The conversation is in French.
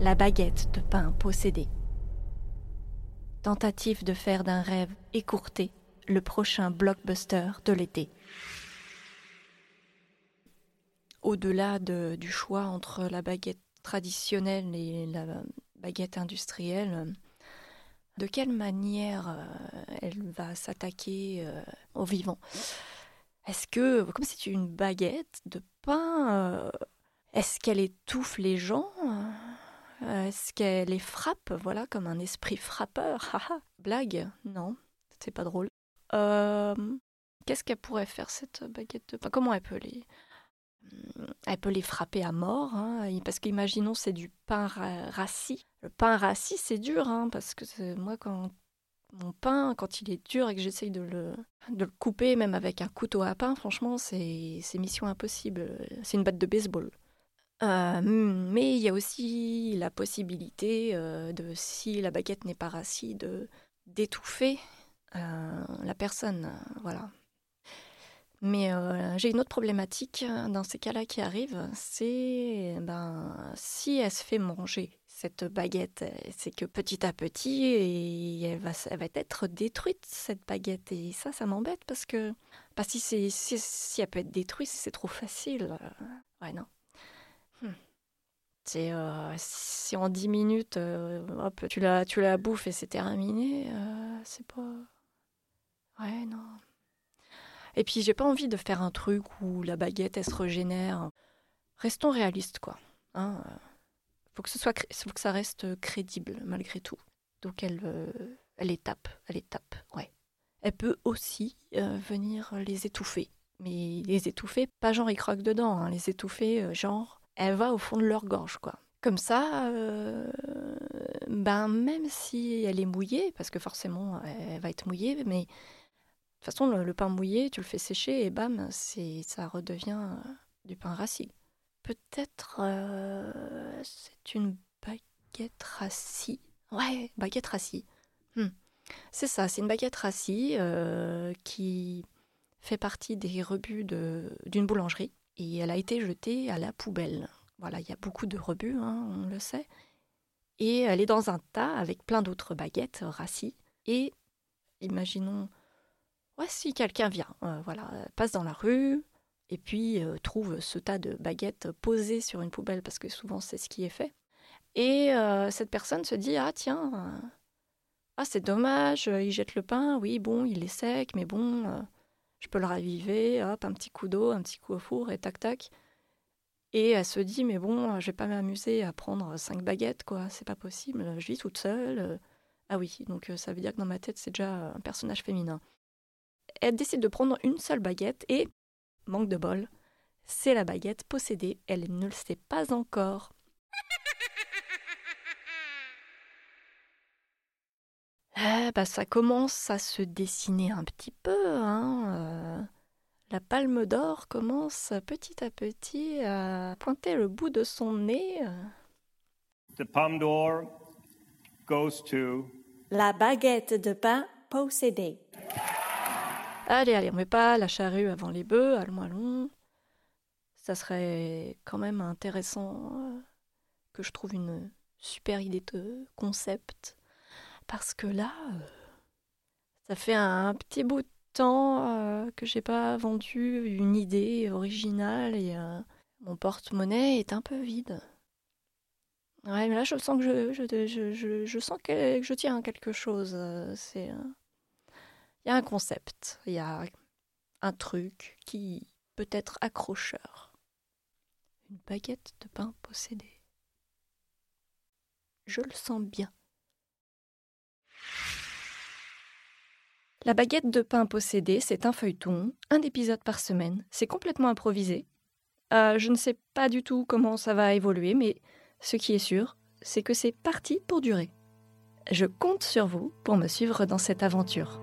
La baguette de pain possédée. Tentative de faire d'un rêve écourté le prochain blockbuster de l'été. Au-delà de- du choix entre la baguette traditionnelle et la baguette industrielle, de quelle manière euh, elle va s'attaquer euh, au vivant Est-ce que, comme c'est une baguette de pain, euh, est-ce qu'elle étouffe les gens? Est-ce qu'elle les frappe, voilà, comme un esprit frappeur. Blague Non, c'est pas drôle. Euh, Qu'est-ce qu'elle pourrait faire cette baguette de pain? Comment elle peut les Hmm, elle peut les frapper à mort, hein, parce qu'imaginons c'est du pain ra- rassis. Le pain rassis c'est dur, hein, parce que moi quand mon pain, quand il est dur et que j'essaye de le, de le couper, même avec un couteau à pain, franchement c'est mission impossible. C'est une batte de baseball. Euh, mais il y a aussi la possibilité euh, de, si la baguette n'est pas rassis, de d'étouffer euh, la personne, voilà. Mais j'ai une autre problématique dans ces cas-là qui arrivent, c'est ben si elle se fait manger cette baguette, c'est que petit à petit, et elle va, elle va être détruite cette baguette et ça, ça m'embête parce que bah, si si, si elle peut être détruite, c'est trop facile. ouais non. Hmm. C'est euh, si en 10 minutes, euh, hop, tu la, tu la bouffes et c'est terminé, euh, c'est pas. Ouais, non. Et puis, j'ai pas envie de faire un truc où la baguette, elle se régénère. Restons réalistes, quoi. Hein, faut que ce soit, faut que ça reste crédible, malgré tout. Donc, elle, elle les tape, elle les tape, ouais. Elle peut aussi venir les étouffer. Mais les étouffer, pas genre ils croquent dedans, hein, les étouffer, genre, elle va au fond de leur gorge, quoi. Comme ça, euh, ben même si elle est mouillée, parce que forcément elle va être mouillée, mais de toute façon le, le pain mouillé, tu le fais sécher et bam, c'est ça redevient euh, du pain rassis. Peut-être euh, c'est une baguette rassis. Ouais, baguette rassis. Hmm. C'est ça, c'est une baguette rassis qui fait partie des rebuts d'une boulangerie et elle a été jetée à la poubelle. Voilà, il y a beaucoup de rebuts, hein, on le sait. Et elle est dans un tas avec plein d'autres baguettes rassis. Et imaginons, ouais, si quelqu'un vient, euh, voilà, passe dans la rue et puis euh, trouve ce tas de baguettes posées sur une poubelle, parce que souvent c'est ce qui est fait. Et euh, cette personne se dit, ah tiens, ah c'est dommage, il jette le pain, oui, bon, il est sec, mais bon, je peux le raviver, hop, un petit coup d'eau, un petit coup au four, et tac tac. Et elle se dit, mais bon, je vais pas m'amuser à prendre cinq baguettes, quoi, c'est pas possible, je vis toute seule. Ah oui, donc euh, ça veut dire que dans ma tête, c'est déjà un personnage féminin. Elle décide de prendre une seule baguette et, manque de bol, c'est la baguette possédée, elle ne le sait pas encore. Eh bah, ça commence à se dessiner un petit peu, hein. euh, La palme d'or commence petit à petit à pointer le bout de son nez. euh. The palm d'or goes to La baguette de pain possédée. Allez, allez, on met pas la charrue avant les bœufs, allons, allons. Ça serait quand même intéressant euh, que je trouve une super idée de concept. Parce que là, euh, ça fait un petit bout de temps euh, que j'ai pas vendu une idée originale et euh, mon porte-monnaie est un peu vide. Ouais, mais là, je sens que je, je, je, je, sens que, je tiens à quelque chose. C'est. il y a un concept, il y a un truc qui peut être accrocheur. Une baguette de pain possédée. Je le sens bien. La baguette de pain possédée, c'est un feuilleton, un épisode par semaine. C'est complètement improvisé. Euh, je ne sais pas du tout comment ça va évoluer, mais ce qui est sûr, c'est que c'est parti pour durer. Je compte sur vous pour me suivre dans cette aventure.